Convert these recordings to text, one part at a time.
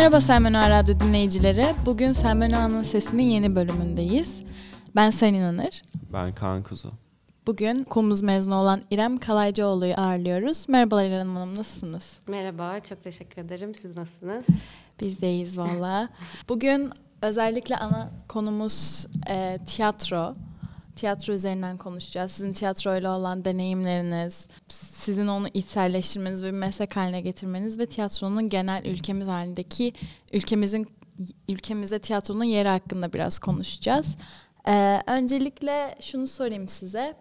Merhaba Selmen Radyo dinleyicileri. Bugün Selmen Ağa'nın Sesi'nin yeni bölümündeyiz. Ben Sayın İnanır. Ben Kaan Kuzu. Bugün okulumuz mezunu olan İrem Kalaycıoğlu'yu ağırlıyoruz. Merhabalar İrem Hanım, nasılsınız? Merhaba, çok teşekkür ederim. Siz nasılsınız? Biz deyiz valla. Bugün özellikle ana konumuz e, tiyatro. Tiyatro üzerinden konuşacağız. Sizin tiyatroyla olan deneyimleriniz, sizin onu içselleştirmeniz ve bir meslek haline getirmeniz ve tiyatronun genel ülkemiz halindeki ülkemizin ülkemize tiyatronun yeri hakkında biraz konuşacağız. Ee, öncelikle şunu sorayım size.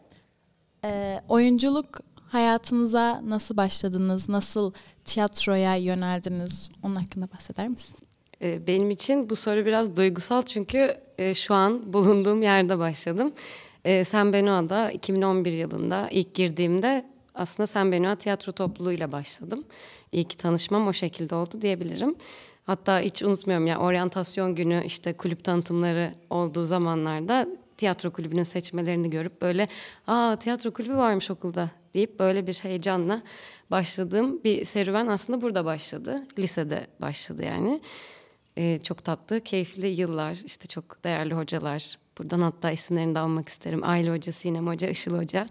Ee, oyunculuk hayatınıza nasıl başladınız? Nasıl tiyatroya yöneldiniz? Onun hakkında bahseder misin? Ee, benim için bu soru biraz duygusal çünkü e, şu an bulunduğum yerde başladım. E, Sen Benoa'da 2011 yılında ilk girdiğimde aslında Sen Benoa tiyatro topluluğuyla başladım. İlk tanışmam o şekilde oldu diyebilirim. Hatta hiç unutmuyorum ya oryantasyon günü işte kulüp tanıtımları olduğu zamanlarda tiyatro kulübünün seçmelerini görüp böyle aa tiyatro kulübü varmış okulda deyip böyle bir heyecanla başladığım bir serüven aslında burada başladı. Lisede başladı yani. Ee, çok tatlı, keyifli yıllar, işte çok değerli hocalar. Buradan hatta isimlerini de almak isterim. Aile Hoca, Sinem Hoca, Işıl Hoca.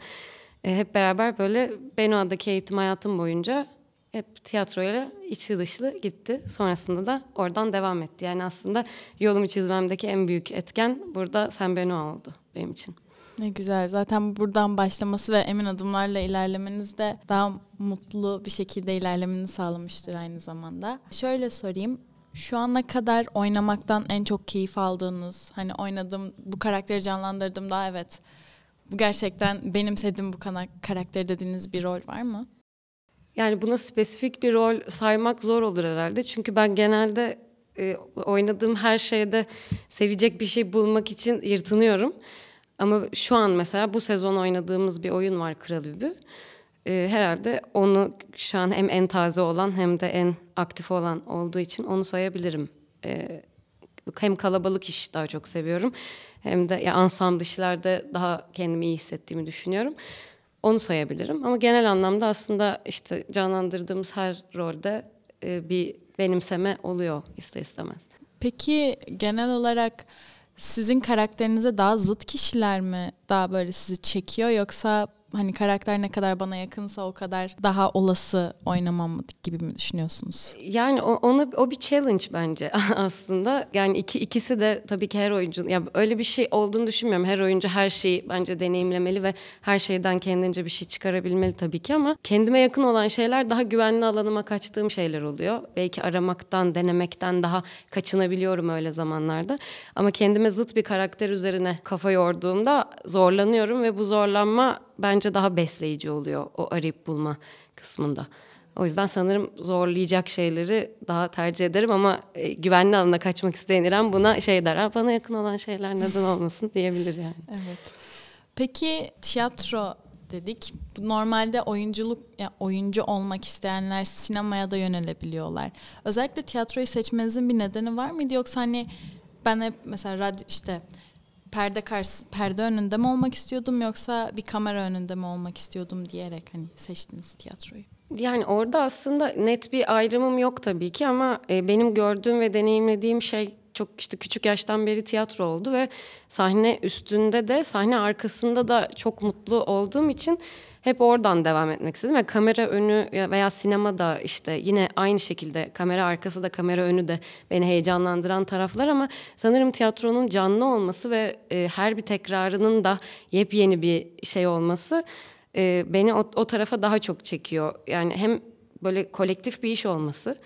Ee, hep beraber böyle Benoa'daki eğitim hayatım boyunca hep tiyatroyla içli dışlı gitti. Sonrasında da oradan devam etti. Yani aslında yolumu çizmemdeki en büyük etken burada Sen Benoa oldu benim için. Ne güzel. Zaten buradan başlaması ve emin adımlarla ilerlemeniz de daha mutlu bir şekilde ilerlemeni sağlamıştır aynı zamanda. Şöyle sorayım. Şu ana kadar oynamaktan en çok keyif aldığınız, hani oynadım, bu karakteri canlandırdım daha evet. Bu gerçekten benimsedim bu karakteri dediğiniz bir rol var mı? Yani buna spesifik bir rol saymak zor olur herhalde. Çünkü ben genelde e, oynadığım her şeyde sevecek bir şey bulmak için yırtınıyorum. Ama şu an mesela bu sezon oynadığımız bir oyun var Kral Übü. E, herhalde onu şu an hem en taze olan hem de en aktif olan olduğu için onu sayabilirim. E, hem kalabalık iş daha çok seviyorum hem de ya ansambl işlerde daha kendimi iyi hissettiğimi düşünüyorum. Onu sayabilirim ama genel anlamda aslında işte canlandırdığımız her rolde e, bir benimseme oluyor ister istemez. Peki genel olarak sizin karakterinize daha zıt kişiler mi daha böyle sizi çekiyor yoksa hani karakter ne kadar bana yakınsa o kadar daha olası oynamam gibi mi düşünüyorsunuz? Yani o, ona o bir challenge bence aslında. Yani iki ikisi de tabii ki her oyuncu ya öyle bir şey olduğunu düşünmüyorum. Her oyuncu her şeyi bence deneyimlemeli ve her şeyden kendince bir şey çıkarabilmeli tabii ki ama kendime yakın olan şeyler daha güvenli alanıma kaçtığım şeyler oluyor. Belki aramaktan, denemekten daha kaçınabiliyorum öyle zamanlarda. Ama kendime zıt bir karakter üzerine kafa yorduğumda zorlanıyorum ve bu zorlanma bence daha besleyici oluyor o arayıp bulma kısmında. O yüzden sanırım zorlayacak şeyleri daha tercih ederim ama e, güvenli alana kaçmak isteyen İrem buna şey der. Bana yakın olan şeyler neden olmasın diyebilir yani. Evet. Peki tiyatro dedik. Normalde oyunculuk ya oyuncu olmak isteyenler sinemaya da yönelebiliyorlar. Özellikle tiyatroyu seçmenizin bir nedeni var mıydı yoksa hani ben hep mesela radyo işte perde karşı perde önünde mi olmak istiyordum yoksa bir kamera önünde mi olmak istiyordum diyerek hani seçtiniz tiyatroyu? Yani orada aslında net bir ayrımım yok tabii ki ama e, benim gördüğüm ve deneyimlediğim şey çok işte küçük yaştan beri tiyatro oldu ve sahne üstünde de sahne arkasında da çok mutlu olduğum için hep oradan devam etmek istedim. Yani kamera önü veya sinemada işte yine aynı şekilde kamera arkası da kamera önü de beni heyecanlandıran taraflar ama sanırım tiyatronun canlı olması ve e, her bir tekrarının da yepyeni bir şey olması e, beni o, o tarafa daha çok çekiyor. Yani hem böyle kolektif bir iş olması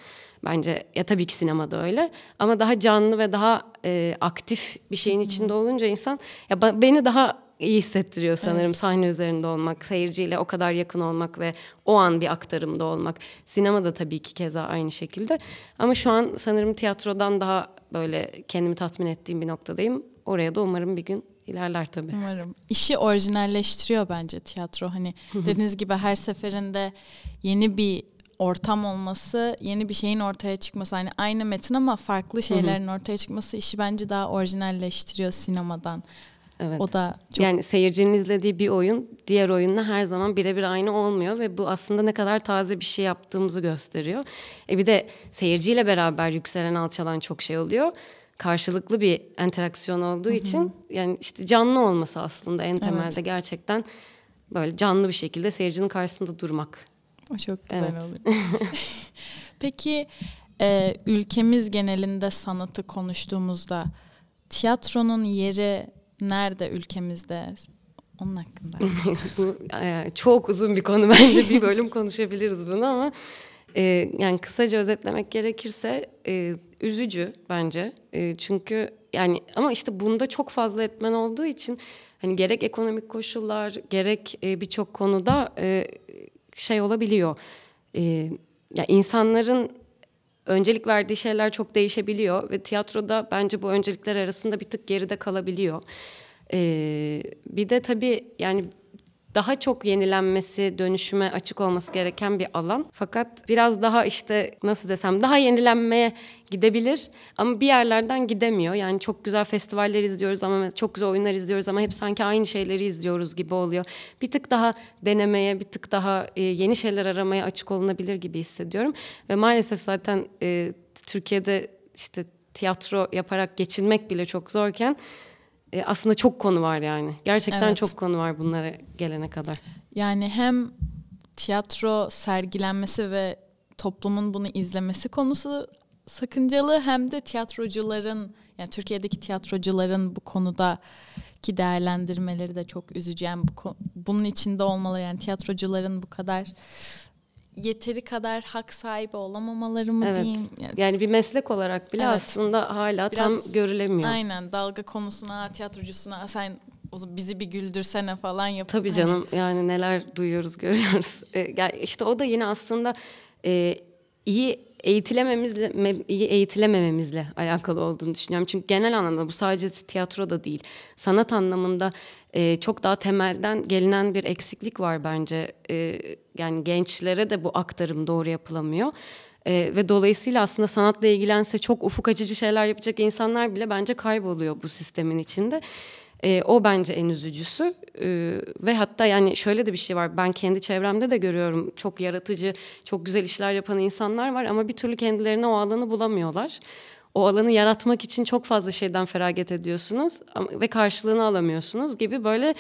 bence ya tabii ki sinemada öyle ama daha canlı ve daha e, aktif bir şeyin içinde olunca insan ya beni daha iyi hissettiriyor sanırım evet. sahne üzerinde olmak, seyirciyle o kadar yakın olmak ve o an bir aktarımda olmak. Sinema da tabii ki keza aynı şekilde. Ama şu an sanırım tiyatrodan daha böyle kendimi tatmin ettiğim bir noktadayım. Oraya da umarım bir gün ilerler tabii. Umarım. İşi orijinalleştiriyor bence tiyatro. Hani dediğiniz gibi her seferinde yeni bir ortam olması, yeni bir şeyin ortaya çıkması. Hani aynı metin ama farklı şeylerin ortaya çıkması işi bence daha orijinalleştiriyor sinemadan. Evet. O da çok Yani seyircinin izlediği bir oyun diğer oyunla her zaman birebir aynı olmuyor ve bu aslında ne kadar taze bir şey yaptığımızı gösteriyor. E bir de seyirciyle beraber yükselen alçalan çok şey oluyor. Karşılıklı bir interaksiyon olduğu için yani işte canlı olması aslında en temelde Evet. gerçekten böyle canlı bir şekilde seyircinin karşısında durmak. O çok güzel Evet. oluyor. Peki e, ülkemiz genelinde sanatı konuştuğumuzda tiyatronun yeri nerede ülkemizde? Onun hakkında. Bu e, çok uzun bir konu bence bir bölüm konuşabiliriz bunu ama e, yani kısaca özetlemek gerekirse e, üzücü bence E, çünkü yani ama işte bunda çok fazla etmen olduğu için hani gerek ekonomik koşullar gerek e, birçok konuda e, şey olabiliyor E, ya insanların öncelik verdiği şeyler çok değişebiliyor ve tiyatroda bence bu öncelikler arasında bir tık geride kalabiliyor. Ee, bir de tabii yani daha çok yenilenmesi, dönüşüme açık olması gereken bir alan. Fakat biraz daha işte nasıl desem daha yenilenmeye gidebilir ama bir yerlerden gidemiyor. Yani çok güzel festivaller izliyoruz ama çok güzel oyunlar izliyoruz ama hep sanki aynı şeyleri izliyoruz gibi oluyor. Bir tık daha denemeye, bir tık daha e, yeni şeyler aramaya açık olunabilir gibi hissediyorum. Ve maalesef zaten e, Türkiye'de işte tiyatro yaparak geçinmek bile çok zorken e, aslında çok konu var yani. Gerçekten Evet. çok konu var bunlara gelene kadar. Yani hem tiyatro sergilenmesi ve toplumun bunu izlemesi konusu sakıncalı hem de tiyatrocuların yani Türkiye'deki tiyatrocuların bu konudaki değerlendirmeleri de çok üzücü. Yani bu, bunun içinde olmaları yani tiyatrocuların bu kadar yeteri kadar hak sahibi olamamaları mı Evet. diyeyim? Yani Yani bir meslek olarak bile Evet. aslında hala tam Biraz- görülemiyor. Aynen dalga konusuna tiyatrocusuna sen bizi bir güldürsene falan yapıp Tabii hani- canım yani neler duyuyoruz görüyoruz. E, yani işte o da yine aslında e, iyi eğitilememizle eğitilemememizle alakalı olduğunu düşünüyorum. Çünkü genel anlamda bu sadece tiyatro da değil. Sanat anlamında e, çok daha temelden gelinen bir eksiklik var bence. E, yani gençlere de bu aktarım doğru yapılamıyor. E, ve dolayısıyla aslında sanatla ilgilense çok ufuk açıcı şeyler yapacak insanlar bile bence kayboluyor bu sistemin içinde. E, o bence en üzücüsü E, ve hatta yani şöyle de bir şey var ben kendi çevremde de görüyorum çok yaratıcı çok güzel işler yapan insanlar var ama bir türlü kendilerine o alanı bulamıyorlar. O alanı yaratmak için çok fazla şeyden feragat ediyorsunuz ve karşılığını alamıyorsunuz gibi böyle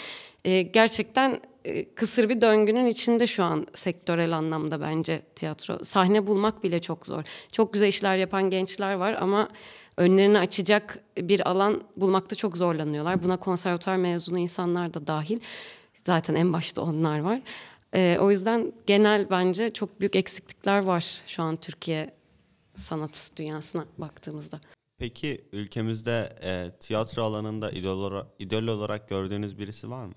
e, gerçekten e, kısır bir döngünün içinde şu an sektörel anlamda bence tiyatro. Sahne bulmak bile çok zor. Çok güzel işler yapan gençler var ama önlerini açacak bir alan bulmakta çok zorlanıyorlar. Buna konservatuar mezunu insanlar da dahil. Zaten en başta onlar var. Ee, o yüzden genel bence çok büyük eksiklikler var şu an Türkiye sanat dünyasına baktığımızda. Peki ülkemizde e, tiyatro alanında idol, olarak, idol olarak gördüğünüz birisi var mı?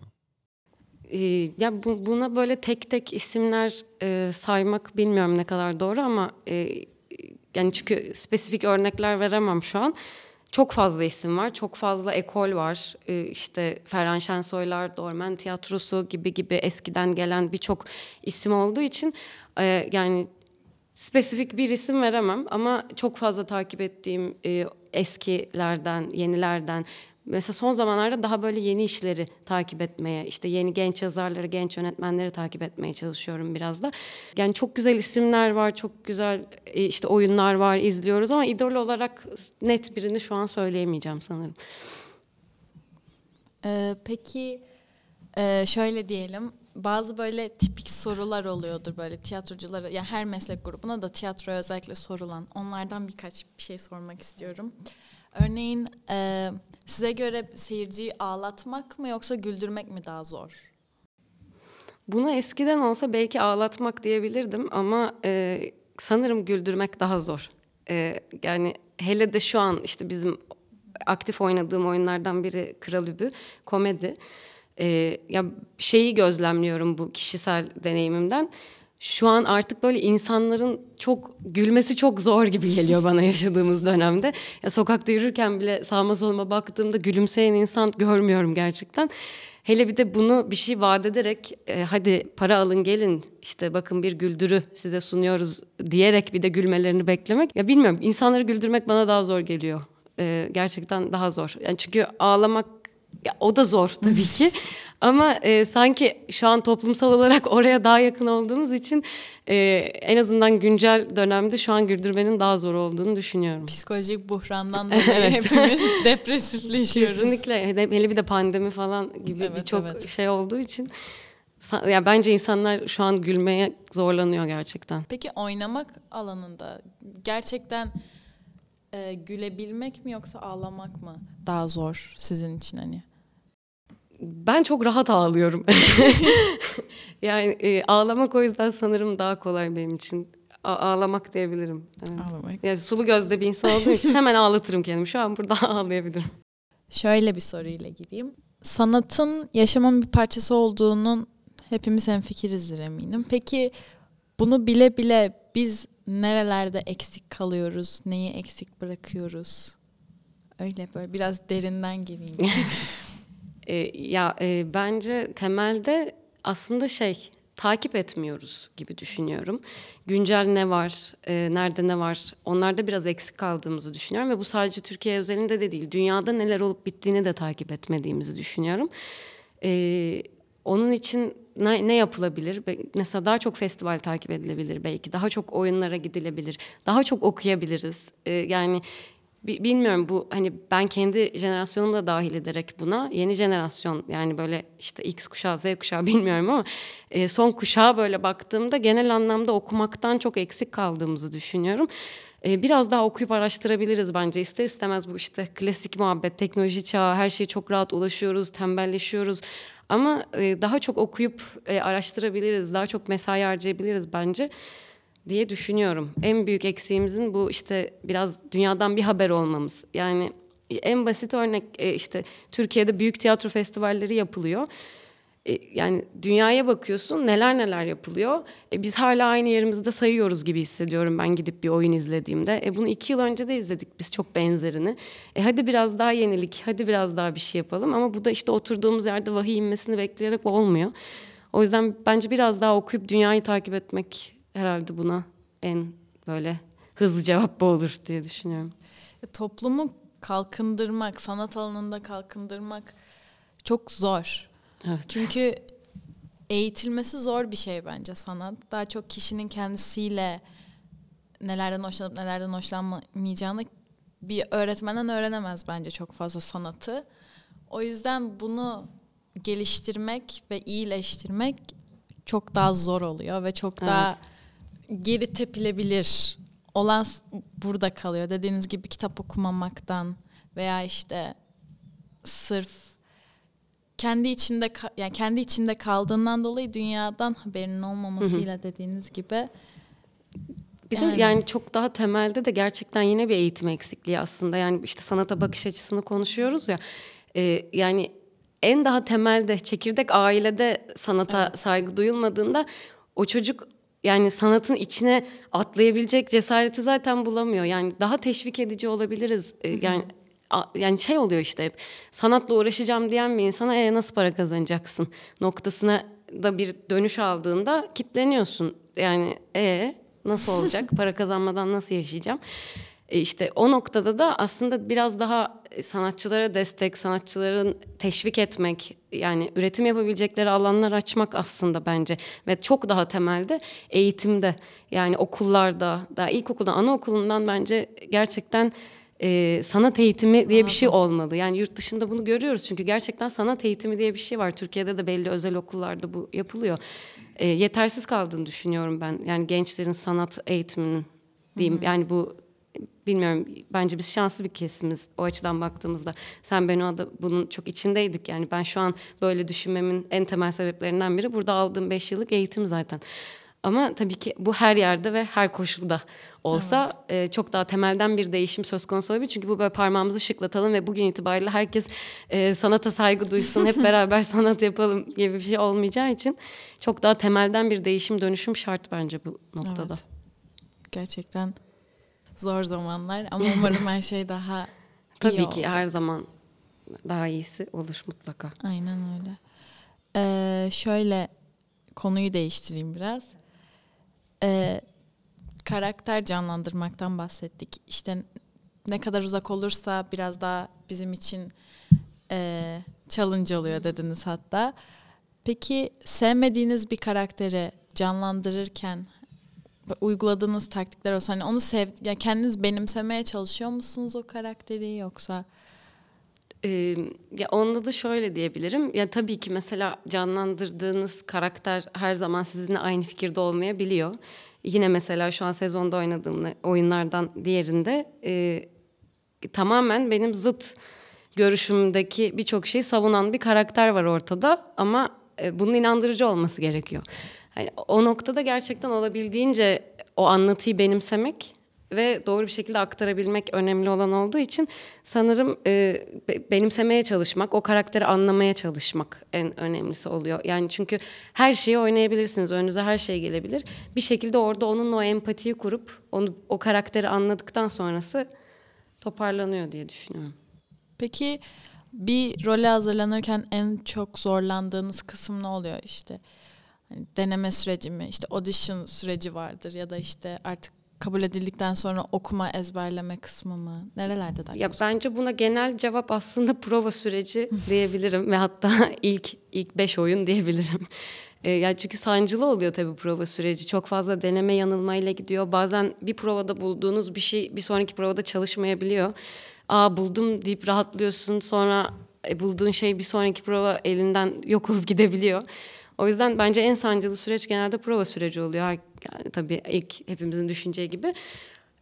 Ee, ya bu- buna böyle tek tek isimler e, saymak bilmiyorum ne kadar doğru ama e, yani çünkü spesifik örnekler veremem şu an. Çok fazla isim var, çok fazla ekol var. Ee, işte Ferhan Şensoylar, Dormen Tiyatrosu gibi gibi eskiden gelen birçok isim olduğu için e, yani spesifik bir isim veremem ama çok fazla takip ettiğim e, eskilerden, yenilerden mesela son zamanlarda daha böyle yeni işleri takip etmeye, işte yeni genç yazarları, genç yönetmenleri takip etmeye çalışıyorum biraz da. Yani çok güzel isimler var, çok güzel e, işte oyunlar var, izliyoruz ama idol olarak net birini şu an söyleyemeyeceğim sanırım. Ee, peki e, şöyle diyelim bazı böyle tipik sorular oluyordur böyle tiyatroculara yani her meslek grubuna da tiyatroya özellikle sorulan onlardan birkaç bir şey sormak istiyorum. Örneğin e, size göre seyirciyi ağlatmak mı yoksa güldürmek mi daha zor? Buna eskiden olsa belki ağlatmak diyebilirdim ama e, sanırım güldürmek daha zor. E, yani hele de şu an işte bizim aktif oynadığım oyunlardan biri Kral Übü, komedi. E, ya şeyi gözlemliyorum bu kişisel deneyimimden. Şu an artık böyle insanların çok gülmesi çok zor gibi geliyor bana yaşadığımız dönemde. Ya sokakta yürürken bile sağıma soluma baktığımda gülümseyen insan görmüyorum gerçekten. Hele bir de bunu bir şey vaat ederek e, hadi para alın gelin işte bakın bir güldürü size sunuyoruz diyerek bir de gülmelerini beklemek. Ya bilmiyorum insanları güldürmek bana daha zor geliyor. E, gerçekten daha zor. Yani çünkü ağlamak Ya, o da zor tabii ki. Ama e, sanki şu an toplumsal olarak oraya daha yakın olduğumuz için e, en azından güncel dönemde şu an güldürmenin daha zor olduğunu düşünüyorum. Psikolojik buhrandan dolayı hepimiz depresifleşiyoruz. Kesinlikle. Hele bir de pandemi falan gibi Evet, birçok evet. şey olduğu için ya bence insanlar şu an gülmeye zorlanıyor gerçekten. Peki oynamak alanında gerçekten e, gülebilmek mi yoksa ağlamak mı daha zor sizin için hani? Ben çok rahat ağlıyorum. yani e, ağlamak o yüzden sanırım daha kolay benim için. A- ağlamak diyebilirim. Evet. Ağlamak. Yani sulu gözde bir insan olduğum için hemen ağlatırım kendimi. Şu an burada ağlayabilirim. Şöyle bir soruyla gireyim. Sanatın yaşamın bir parçası olduğunun hepimiz hemfikirizdir eminim. Peki bunu bile bile biz nerelerde eksik kalıyoruz? Neyi eksik bırakıyoruz? Öyle böyle biraz derinden gireyim. E, ya e, bence temelde aslında şey takip etmiyoruz gibi düşünüyorum. Güncel ne var, e, nerede ne var onlarda biraz eksik kaldığımızı düşünüyorum ve bu sadece Türkiye özelinde de değil. Dünyada neler olup bittiğini de takip etmediğimizi düşünüyorum. E, onun için ne, ne yapılabilir? Mesela daha çok festival takip edilebilir belki. Daha çok oyunlara gidilebilir. Daha çok okuyabiliriz. E, yani Bilmiyorum bu hani ben kendi jenerasyonumu da dahil ederek buna yeni jenerasyon yani böyle işte X kuşağı Z kuşağı bilmiyorum ama e, son kuşağa böyle baktığımda genel anlamda okumaktan çok eksik kaldığımızı düşünüyorum. E, biraz daha okuyup araştırabiliriz bence. İster istemez bu işte klasik muhabbet teknoloji çağı her şeye çok rahat ulaşıyoruz tembelleşiyoruz. Ama e, daha çok okuyup e, araştırabiliriz daha çok mesai harcayabiliriz bence diye düşünüyorum. En büyük eksiğimizin bu işte biraz dünyadan bir haber olmamız. Yani en basit örnek e, işte Türkiye'de büyük tiyatro festivalleri yapılıyor. E, Yani dünyaya bakıyorsun neler neler yapılıyor. E, Biz hala aynı yerimizde sayıyoruz gibi hissediyorum ben gidip bir oyun izlediğimde. E bunu iki yıl önce de izledik biz çok benzerini. E hadi biraz daha yenilik, hadi biraz daha bir şey yapalım. Ama bu da işte oturduğumuz yerde vahiy inmesini bekleyerek olmuyor. O yüzden bence biraz daha okuyup dünyayı takip etmek herhalde buna en böyle hızlı cevap bu olur diye düşünüyorum. Toplumu kalkındırmak, sanat alanında kalkındırmak çok zor. Evet. Çünkü eğitilmesi zor bir şey bence sanat. Daha çok kişinin kendisiyle nelerden hoşlanıp nelerden hoşlanmayacağını bir öğretmenden öğrenemez bence çok fazla sanatı. O yüzden bunu geliştirmek ve iyileştirmek çok daha zor oluyor ve çok daha geri tepilebilir olan burada kalıyor. Dediğiniz gibi kitap okumamaktan veya işte sırf kendi içinde yani kendi içinde kaldığından dolayı dünyadan haberinin olmamasıyla dediğiniz gibi Bir de Yani. yani çok daha temelde de gerçekten yine bir eğitim eksikliği aslında. Yani işte sanata bakış açısını konuşuyoruz ya. Ee, yani en daha temelde çekirdek ailede sanata saygı duyulmadığında o çocuk yani sanatın içine atlayabilecek cesareti zaten bulamıyor. Yani daha teşvik edici olabiliriz. Ee, yani a- yani şey oluyor işte hep sanatla uğraşacağım diyen bir insana e, nasıl para kazanacaksın noktasına da bir dönüş aldığında kitleniyorsun. Yani e nasıl olacak para kazanmadan nasıl yaşayacağım? E işte o noktada da aslında biraz daha sanatçılara destek, sanatçıların teşvik etmek, yani üretim yapabilecekleri alanlar açmak aslında bence ve çok daha temelde eğitimde yani okullarda, daha ilkokuldan, anaokulundan bence gerçekten e, sanat eğitimi diye bir şey olmalı. Yani yurt dışında bunu görüyoruz çünkü gerçekten sanat eğitimi diye bir şey var. Türkiye'de de belli özel okullarda bu yapılıyor. E, yetersiz kaldığını düşünüyorum ben. Yani gençlerin sanat eğitiminin diyeyim. Yani bu bilmiyorum bence biz şanslı bir kesimiz o açıdan baktığımızda. Sen ben o da bunun çok içindeydik. Yani ben şu an böyle düşünmemin en temel sebeplerinden biri burada aldığım 5 yıllık eğitim zaten. Ama tabii ki bu her yerde ve her koşulda olsa e, çok daha temelden bir değişim söz konusu olabilir. Çünkü bu böyle parmağımızı şıklatalım ve bugün itibariyle herkes e, sanata saygı duysun, hep beraber sanat yapalım gibi bir şey olmayacağı için çok daha temelden bir değişim dönüşüm şart bence bu noktada. Evet. gerçekten zor zamanlar ama umarım her şey daha iyi Tabii ki olacak. her zaman daha iyisi olur mutlaka. Aynen öyle. Ee, şöyle konuyu değiştireyim biraz. Ee, karakter canlandırmaktan bahsettik. İşte ne kadar uzak olursa biraz daha bizim için e, challenge oluyor dediniz hatta. Peki sevmediğiniz bir karakteri canlandırırken uyguladığınız taktikler olsa hani onu sev ya kendiniz benimsemeye çalışıyor musunuz o karakteri yoksa Ee, ya onda da şöyle diyebilirim. Ya tabii ki mesela canlandırdığınız karakter her zaman sizinle aynı fikirde olmayabiliyor. Yine mesela şu an sezonda oynadığım oyunlardan diğerinde e, tamamen benim zıt görüşümdeki birçok şeyi savunan bir karakter var ortada ama e, bunun inandırıcı olması gerekiyor. Yani o noktada gerçekten olabildiğince o anlatıyı benimsemek ve doğru bir şekilde aktarabilmek önemli olan olduğu için sanırım e, benimsemeye çalışmak, o karakteri anlamaya çalışmak en önemlisi oluyor. Yani çünkü her şeyi oynayabilirsiniz, önünüze her şey gelebilir. Bir şekilde orada onunla o empatiyi kurup onu o karakteri anladıktan sonrası toparlanıyor diye düşünüyorum. Peki bir role hazırlanırken en çok zorlandığınız kısım ne oluyor işte? Hani deneme süreci mi? İşte audition süreci vardır ya da işte artık kabul edildikten sonra okuma ezberleme kısmı mı? Nerelerde daha Ya bence buna genel cevap aslında prova süreci diyebilirim ve hatta ilk ilk beş oyun diyebilirim. E, yani çünkü sancılı oluyor tabii prova süreci. Çok fazla deneme yanılmayla gidiyor. Bazen bir provada bulduğunuz bir şey bir sonraki provada çalışmayabiliyor. Aa buldum deyip rahatlıyorsun. Sonra e, bulduğun şey bir sonraki prova elinden yok olup gidebiliyor. O yüzden bence en sancılı süreç genelde prova süreci oluyor. Yani tabii ilk hepimizin düşüneceği gibi.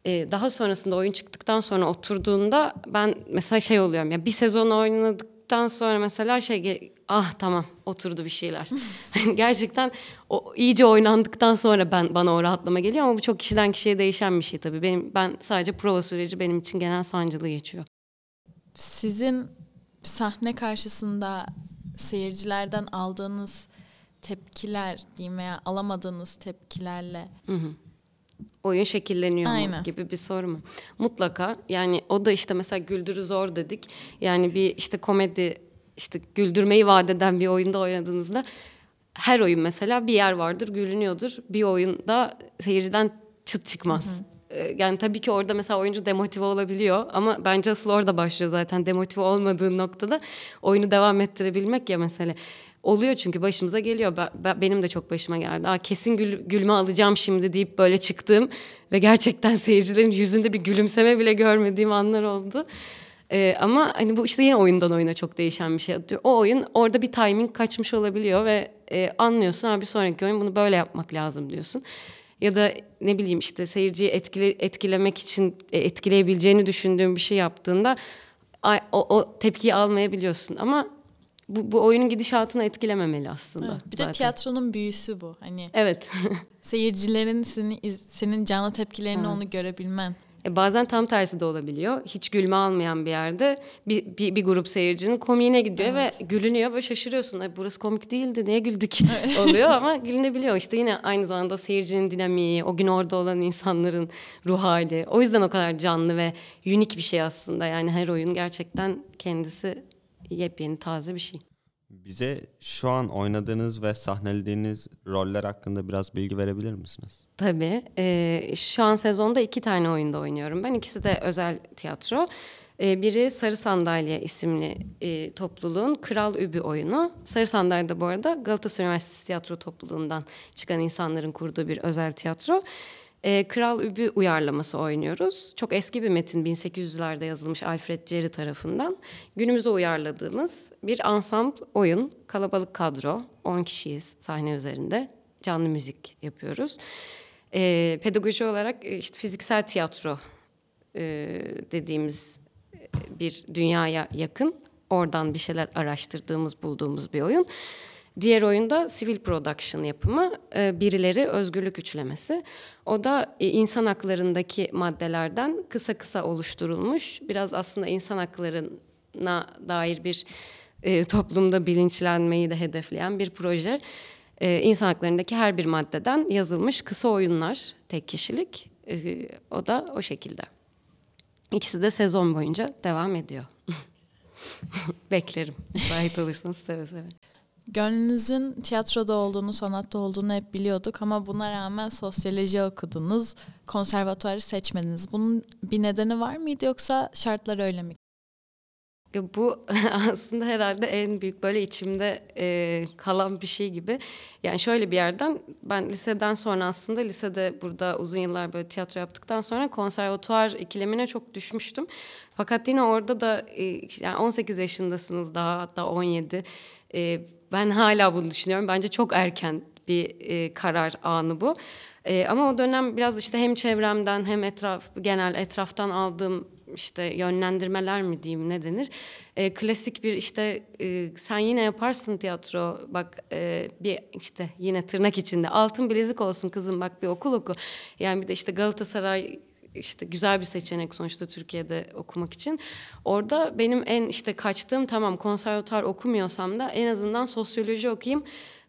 Ee, daha sonrasında oyun çıktıktan sonra oturduğunda ben mesela şey oluyorum ya bir sezon oynadıktan sonra mesela şey ah tamam oturdu bir şeyler. Gerçekten o iyice oynandıktan sonra ben bana o rahatlama geliyor ama bu çok kişiden kişiye değişen bir şey tabii. Benim ben sadece prova süreci benim için genel sancılı geçiyor. Sizin sahne karşısında seyircilerden aldığınız tepkiler diyeyim veya alamadığınız tepkilerle hı hı. oyun şekilleniyor Aynen. mu gibi bir soru mu? Mutlaka yani o da işte mesela güldürü zor dedik. Yani bir işte komedi işte güldürmeyi vaat eden bir oyunda oynadığınızda her oyun mesela bir yer vardır gülünüyordur. Bir oyunda seyirciden çıt çıkmaz. Hı hı ee, yani tabii ki orada mesela oyuncu demotive olabiliyor ama bence asıl orada başlıyor zaten demotive olmadığı noktada oyunu devam ettirebilmek ya mesele. Oluyor çünkü başımıza geliyor. Ben, benim de çok başıma geldi. Aa, kesin gül, gülme alacağım şimdi deyip böyle çıktım. Ve gerçekten seyircilerin yüzünde bir gülümseme bile görmediğim anlar oldu. Ee, ama hani bu işte yine oyundan oyuna çok değişen bir şey. O oyun orada bir timing kaçmış olabiliyor ve e, anlıyorsun abi sonraki oyun bunu böyle yapmak lazım diyorsun. Ya da ne bileyim işte seyirciyi etkile, etkilemek için e, etkileyebileceğini düşündüğün bir şey yaptığında o, o tepkiyi almayabiliyorsun. Ama bu, bu oyunun gidişatını etkilememeli aslında. Evet, bir zaten. de tiyatronun büyüsü bu. Hani Evet. seyircilerin senin senin canlı tepkilerini onu görebilmen. E bazen tam tersi de olabiliyor. Hiç gülme almayan bir yerde bir, bir, bir grup seyircinin komiğine gidiyor evet. ve gülünüyor. Böyle şaşırıyorsun. Ay burası komik değildi niye güldük evet. oluyor ama gülünebiliyor. İşte yine aynı zamanda o seyircinin dinamiği, o gün orada olan insanların ruh hali. O yüzden o kadar canlı ve unik bir şey aslında. Yani her oyun gerçekten kendisi yepyeni taze bir şey. Bize şu an oynadığınız ve sahnelediğiniz roller hakkında biraz bilgi verebilir misiniz? Tabii. Ee, şu an sezonda iki tane oyunda oynuyorum ben. İkisi de özel tiyatro. Ee, biri Sarı Sandalye isimli e, topluluğun Kral Übü oyunu. Sarı Sandalye de bu arada Galatasaray Üniversitesi Tiyatro Topluluğundan çıkan insanların kurduğu bir özel tiyatro e, Kral Übü uyarlaması oynuyoruz. Çok eski bir metin 1800'lerde yazılmış Alfred Jerry tarafından. Günümüze uyarladığımız bir ansambl oyun. Kalabalık kadro. 10 kişiyiz sahne üzerinde. Canlı müzik yapıyoruz. E, pedagoji olarak e, işte fiziksel tiyatro e, dediğimiz e, bir dünyaya yakın. Oradan bir şeyler araştırdığımız, bulduğumuz bir oyun. Diğer oyunda sivil production yapımı, e, birileri özgürlük üçlemesi. O da e, insan haklarındaki maddelerden kısa kısa oluşturulmuş. Biraz aslında insan haklarına dair bir e, toplumda bilinçlenmeyi de hedefleyen bir proje. E, insan haklarındaki her bir maddeden yazılmış kısa oyunlar, tek kişilik. O da o şekilde. İkisi de sezon boyunca devam ediyor. Beklerim. Müsait olursanız seve seve. Gönlünüzün tiyatroda olduğunu, sanatta olduğunu hep biliyorduk ama buna rağmen sosyoloji okudunuz, konservatuarı seçmediniz. Bunun bir nedeni var mıydı yoksa şartlar öyle mi? Bu aslında herhalde en büyük böyle içimde e, kalan bir şey gibi. Yani şöyle bir yerden ben liseden sonra aslında lisede burada uzun yıllar böyle tiyatro yaptıktan sonra konservatuar ikilemine çok düşmüştüm. Fakat yine orada da e, yani 18 yaşındasınız daha hatta 17. E, ben hala bunu düşünüyorum. Bence çok erken bir e, karar anı bu. E, ama o dönem biraz işte hem çevremden hem etraf genel etraftan aldığım işte yönlendirmeler mi diyeyim ne denir? E, klasik bir işte e, sen yine yaparsın tiyatro bak e, bir işte yine tırnak içinde altın bilezik olsun kızım bak bir okul oku. Yani bir de işte Galatasaray işte güzel bir seçenek sonuçta Türkiye'de okumak için. Orada benim en işte kaçtığım tamam konservatuar okumuyorsam da en azından sosyoloji okuyayım.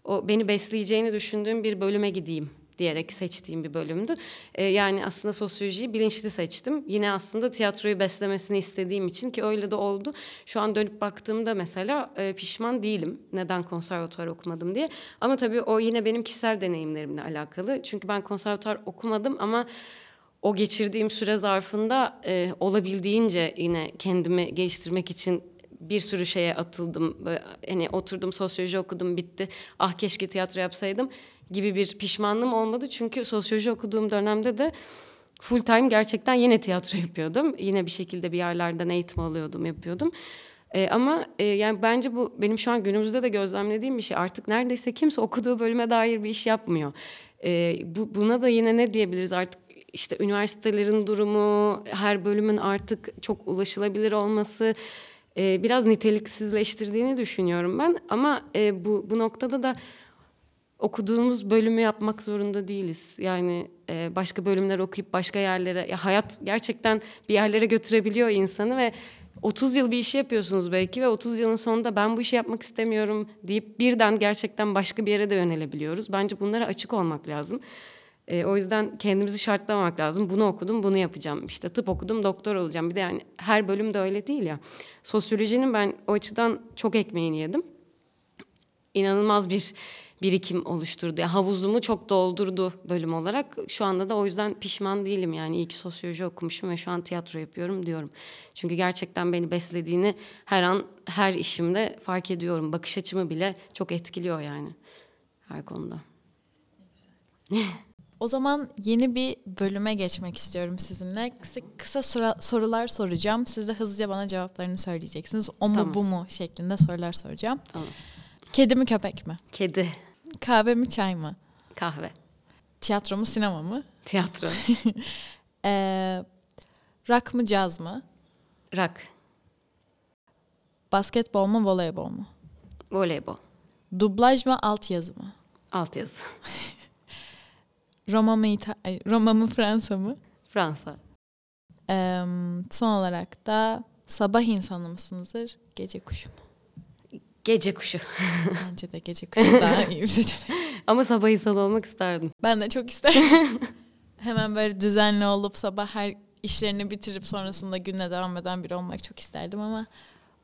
O beni besleyeceğini düşündüğüm bir bölüme gideyim diyerek seçtiğim bir bölümdü. Ee, yani aslında sosyolojiyi bilinçli seçtim. Yine aslında tiyatroyu beslemesini istediğim için ki öyle de oldu. Şu an dönüp baktığımda mesela e, pişman değilim neden konservatuvar okumadım diye. Ama tabii o yine benim kişisel deneyimlerimle alakalı. Çünkü ben konservatuvar okumadım ama o geçirdiğim süre zarfında e, olabildiğince yine kendimi geliştirmek için bir sürü şeye atıldım. Böyle, hani oturdum sosyoloji okudum bitti. Ah keşke tiyatro yapsaydım gibi bir pişmanlığım olmadı. Çünkü sosyoloji okuduğum dönemde de full time gerçekten yine tiyatro yapıyordum. Yine bir şekilde bir yerlerden eğitim alıyordum, yapıyordum. E, ama e, yani bence bu benim şu an günümüzde de gözlemlediğim bir şey. Artık neredeyse kimse okuduğu bölüme dair bir iş yapmıyor. E, bu, buna da yine ne diyebiliriz artık işte üniversitelerin durumu, her bölümün artık çok ulaşılabilir olması e, biraz niteliksizleştirdiğini düşünüyorum ben. Ama e, bu, bu noktada da okuduğumuz bölümü yapmak zorunda değiliz. Yani e, başka bölümler okuyup başka yerlere, ya hayat gerçekten bir yerlere götürebiliyor insanı ve 30 yıl bir işi yapıyorsunuz belki ve 30 yılın sonunda ben bu işi yapmak istemiyorum deyip birden gerçekten başka bir yere de yönelebiliyoruz. Bence bunlara açık olmak lazım. E, o yüzden kendimizi şartlamamak lazım. Bunu okudum, bunu yapacağım. İşte tıp okudum, doktor olacağım. Bir de yani her bölüm de öyle değil ya. Sosyolojinin ben o açıdan çok ekmeğini yedim. İnanılmaz bir birikim oluşturdu. Yani havuzumu çok doldurdu bölüm olarak. Şu anda da o yüzden pişman değilim yani. İyi ki sosyoloji okumuşum ve şu an tiyatro yapıyorum diyorum. Çünkü gerçekten beni beslediğini her an her işimde fark ediyorum. Bakış açımı bile çok etkiliyor yani her konuda. O zaman yeni bir bölüme geçmek istiyorum sizinle. Kısa, kısa sura, sorular soracağım. Siz de hızlıca bana cevaplarını söyleyeceksiniz. O mu Tamam. bu mu şeklinde sorular soracağım. Tamam. Kedi mi köpek mi? Kedi, Kahve mi çay mı? kahve, Tiyatro mu sinema mı? tiyatro, Ee, rock mı caz mı? rak, Basketbol mu voleybol mu? voleybol, Dublaj mı altyazı mı? altyazı, Roma mı, İta- Roma mı Fransa mı? Fransa, Ee, son olarak da sabah insanı mısınızdır? Gece kuşu mu? gece kuşu. Bence de gece kuşu daha iyi bir seçenek. Ama sabah insanı olmak isterdim. Ben de çok isterim. Hemen böyle düzenli olup sabah her işlerini bitirip sonrasında günle devam eden biri olmak çok isterdim ama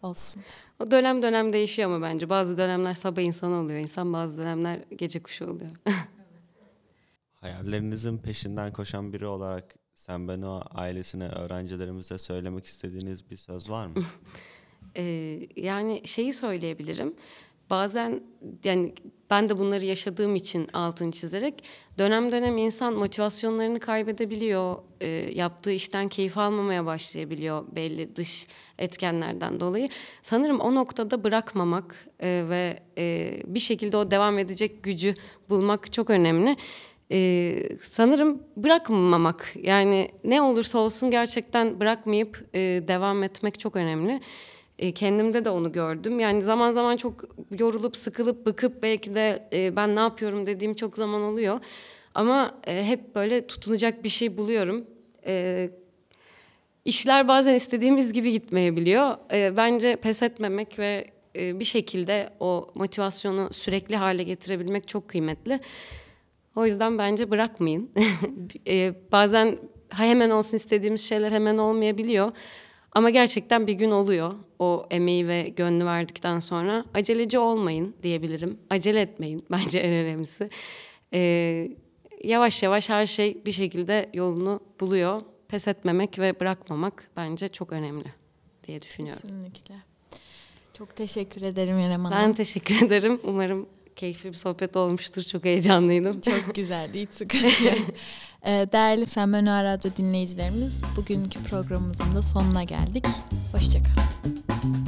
olsun. O dönem dönem değişiyor ama bence. Bazı dönemler sabah insanı oluyor insan, bazı dönemler gece kuşu oluyor. Hayallerinizin peşinden koşan biri olarak Sen Ben O ailesine, öğrencilerimize söylemek istediğiniz bir söz var mı? Ee, yani şeyi söyleyebilirim. Bazen yani ben de bunları yaşadığım için altını çizerek dönem dönem insan motivasyonlarını kaybedebiliyor. Ee, yaptığı işten keyif almamaya başlayabiliyor belli dış etkenlerden dolayı. Sanırım o noktada bırakmamak e, ve e, bir şekilde o devam edecek gücü bulmak çok önemli. Ee, sanırım bırakmamak yani ne olursa olsun gerçekten bırakmayıp e, devam etmek çok önemli. E, kendimde de onu gördüm. Yani zaman zaman çok yorulup sıkılıp bıkıp belki de e, ben ne yapıyorum dediğim çok zaman oluyor. Ama e, hep böyle tutunacak bir şey buluyorum. E, işler bazen istediğimiz gibi gitmeyebiliyor. E, bence pes etmemek ve e, bir şekilde o motivasyonu sürekli hale getirebilmek çok kıymetli. O yüzden bence bırakmayın. e, bazen ha hemen olsun istediğimiz şeyler hemen olmayabiliyor. Ama gerçekten bir gün oluyor. O emeği ve gönlü verdikten sonra aceleci olmayın diyebilirim. Acele etmeyin bence en önemlisi. Ee, yavaş yavaş her şey bir şekilde yolunu buluyor. Pes etmemek ve bırakmamak bence çok önemli diye düşünüyorum. Kesinlikle. Çok teşekkür ederim İrem Hanım. Ben teşekkür ederim. Umarım keyifli bir sohbet olmuştur. Çok heyecanlıydım. Çok güzeldi. Hiç sıkıntı yok. Ee, Değerli O Radyo dinleyicilerimiz bugünkü programımızın da sonuna geldik. Hoşçakalın.